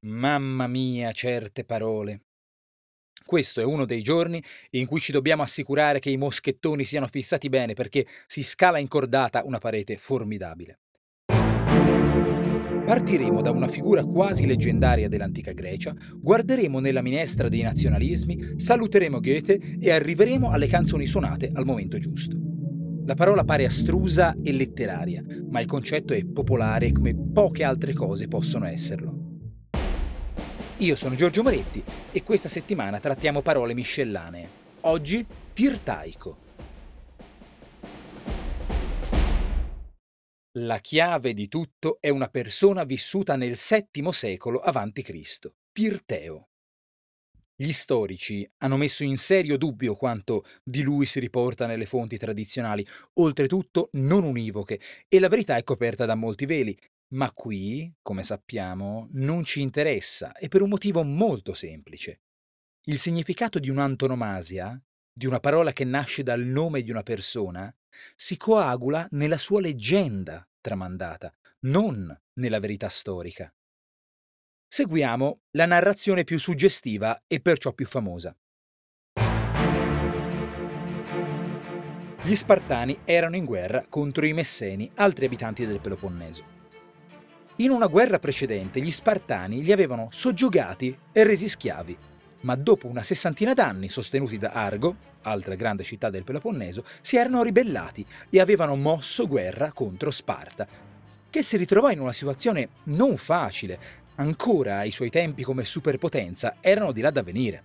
Mamma mia, certe parole. Questo è uno dei giorni in cui ci dobbiamo assicurare che i moschettoni siano fissati bene perché si scala in cordata una parete formidabile. Partiremo da una figura quasi leggendaria dell'antica Grecia, guarderemo nella minestra dei nazionalismi, saluteremo Goethe e arriveremo alle canzoni suonate al momento giusto. La parola pare astrusa e letteraria, ma il concetto è popolare come poche altre cose possono esserlo. Io sono Giorgio Moretti e questa settimana trattiamo parole miscellanee. Oggi tirtaico. La chiave di tutto è una persona vissuta nel VII secolo a.C., Tirteo. Gli storici hanno messo in serio dubbio quanto di lui si riporta nelle fonti tradizionali, oltretutto non univoche, e la verità è coperta da molti veli. Ma qui, come sappiamo, non ci interessa e per un motivo molto semplice. Il significato di un'antonomasia, di una parola che nasce dal nome di una persona, si coagula nella sua leggenda tramandata, non nella verità storica. Seguiamo la narrazione più suggestiva e perciò più famosa. Gli Spartani erano in guerra contro i Messeni, altri abitanti del Peloponneso. In una guerra precedente gli Spartani li avevano soggiogati e resi schiavi, ma dopo una sessantina d'anni sostenuti da Argo, altra grande città del Peloponneso, si erano ribellati e avevano mosso guerra contro Sparta, che si ritrovò in una situazione non facile, ancora ai suoi tempi come superpotenza erano di là da venire.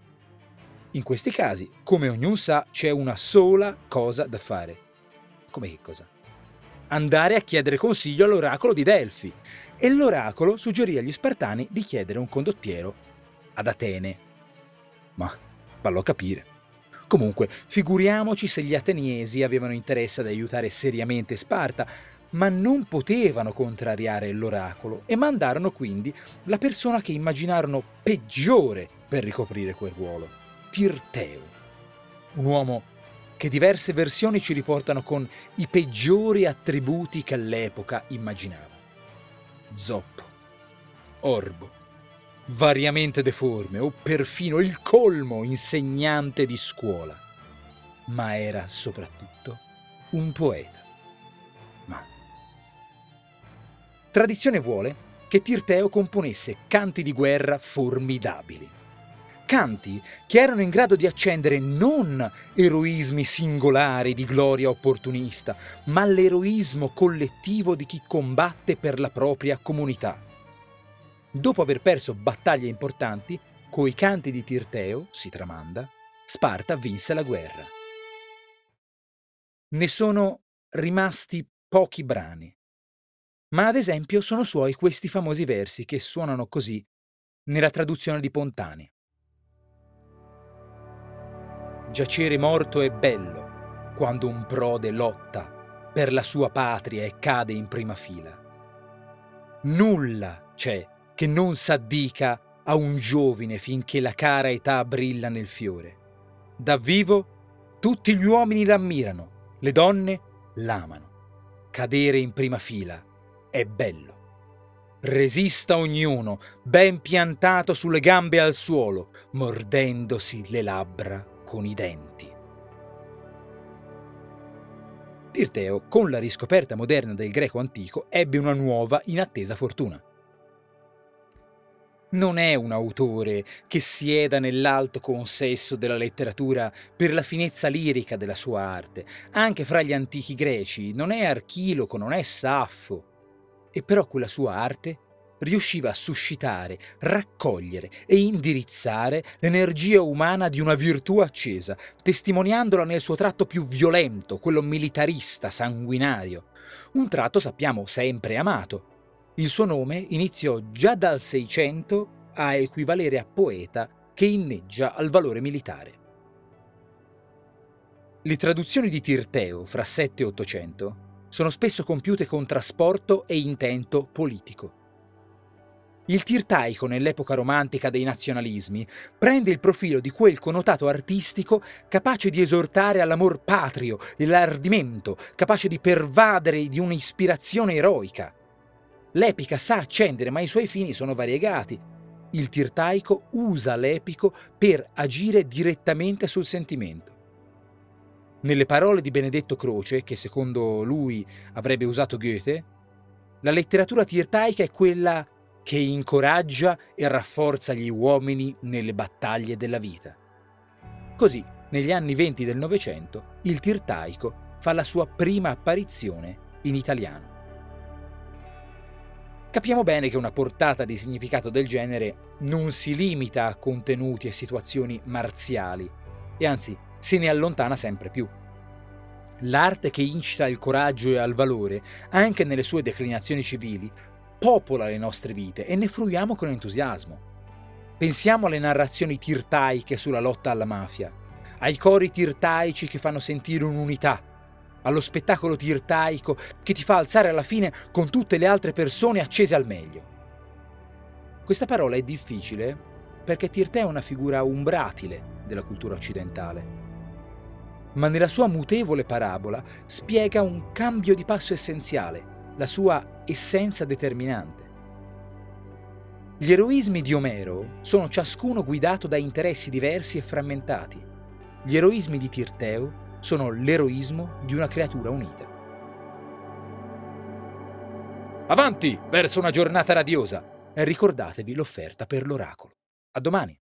In questi casi, come ognuno sa, c'è una sola cosa da fare. Come che cosa? Andare a chiedere consiglio all'oracolo di Delfi. E l'oracolo suggerì agli Spartani di chiedere un condottiero ad Atene. Ma fallo capire. Comunque, figuriamoci se gli ateniesi avevano interesse ad aiutare seriamente Sparta, ma non potevano contrariare l'oracolo e mandarono quindi la persona che immaginarono peggiore per ricoprire quel ruolo, Tirteo, un uomo che diverse versioni ci riportano con i peggiori attributi che all'epoca immaginavano. Zoppo, orbo, variamente deforme o perfino il colmo insegnante di scuola, ma era soprattutto un poeta. Ma tradizione vuole che Tirteo componesse canti di guerra formidabili. Canti che erano in grado di accendere non eroismi singolari di gloria opportunista, ma l'eroismo collettivo di chi combatte per la propria comunità Dopo aver perso battaglie importanti, coi canti di Tirteo, si tramanda, Sparta vinse la guerra. Ne sono rimasti pochi brani, ma ad esempio sono suoi questi famosi versi che suonano così nella traduzione di Pontani. Giacere morto è bello quando un prode lotta per la sua patria e cade in prima fila. Nulla c'è che non s'addica a un giovine finché la cara età brilla nel fiore. Da vivo tutti gli uomini l'ammirano, le donne l'amano. Cadere in prima fila è bello. Resista ognuno, ben piantato sulle gambe al suolo, mordendosi le labbra con i denti. Tirteo, con la riscoperta moderna del greco antico, ebbe una nuova, inattesa fortuna non è un autore che sieda nell'alto consesso della letteratura per la finezza lirica della sua arte. Anche fra gli antichi greci non è Archiloco, non è Saffo. E però quella sua arte riusciva a suscitare, raccogliere e indirizzare l'energia umana di una virtù accesa, testimoniandola nel suo tratto più violento, quello militarista, sanguinario. Un tratto, sappiamo, sempre amato, il suo nome iniziò già dal 600 a equivalere a poeta che inneggia al valore militare. Le traduzioni di Tirteo fra 7 e 800 sono spesso compiute con trasporto e intento politico. Il tirtaico nell'epoca romantica dei nazionalismi prende il profilo di quel connotato artistico capace di esortare all'amor patrio e l'ardimento, capace di pervadere di un'ispirazione eroica. L'epica sa accendere, ma i suoi fini sono variegati. il tirtaico usa l'epico per agire direttamente sul sentimento. Nelle parole di Benedetto Croce, che secondo lui avrebbe usato Goethe, la letteratura tirtaica è quella che incoraggia e rafforza gli uomini nelle battaglie della vita. Così, negli anni venti del Novecento, il tirtaico fa la sua prima apparizione in italiano. Capiamo bene che una portata di significato del genere non si limita a contenuti e situazioni marziali, e anzi se ne allontana sempre più. L'arte che incita al coraggio e al valore, anche nelle sue declinazioni civili, popola le nostre vite e ne fruiamo con entusiasmo. Pensiamo alle narrazioni tirtaiche sulla lotta alla mafia, ai cori tirtaici che fanno sentire un'unità, allo spettacolo tirtaico che ti fa alzare alla fine con tutte le altre persone accese al meglio. Questa parola è difficile perché Tirtè è una figura umbratile della cultura occidentale. Ma nella sua mutevole parabola spiega un cambio di passo essenziale, la sua essenza determinante. Gli eroismi di Omero sono ciascuno guidato da interessi diversi e frammentati. Gli eroismi di Tirteo sono l'eroismo di una creatura unita. Avanti verso una giornata radiosa e ricordatevi l'offerta per l'oracolo. A domani!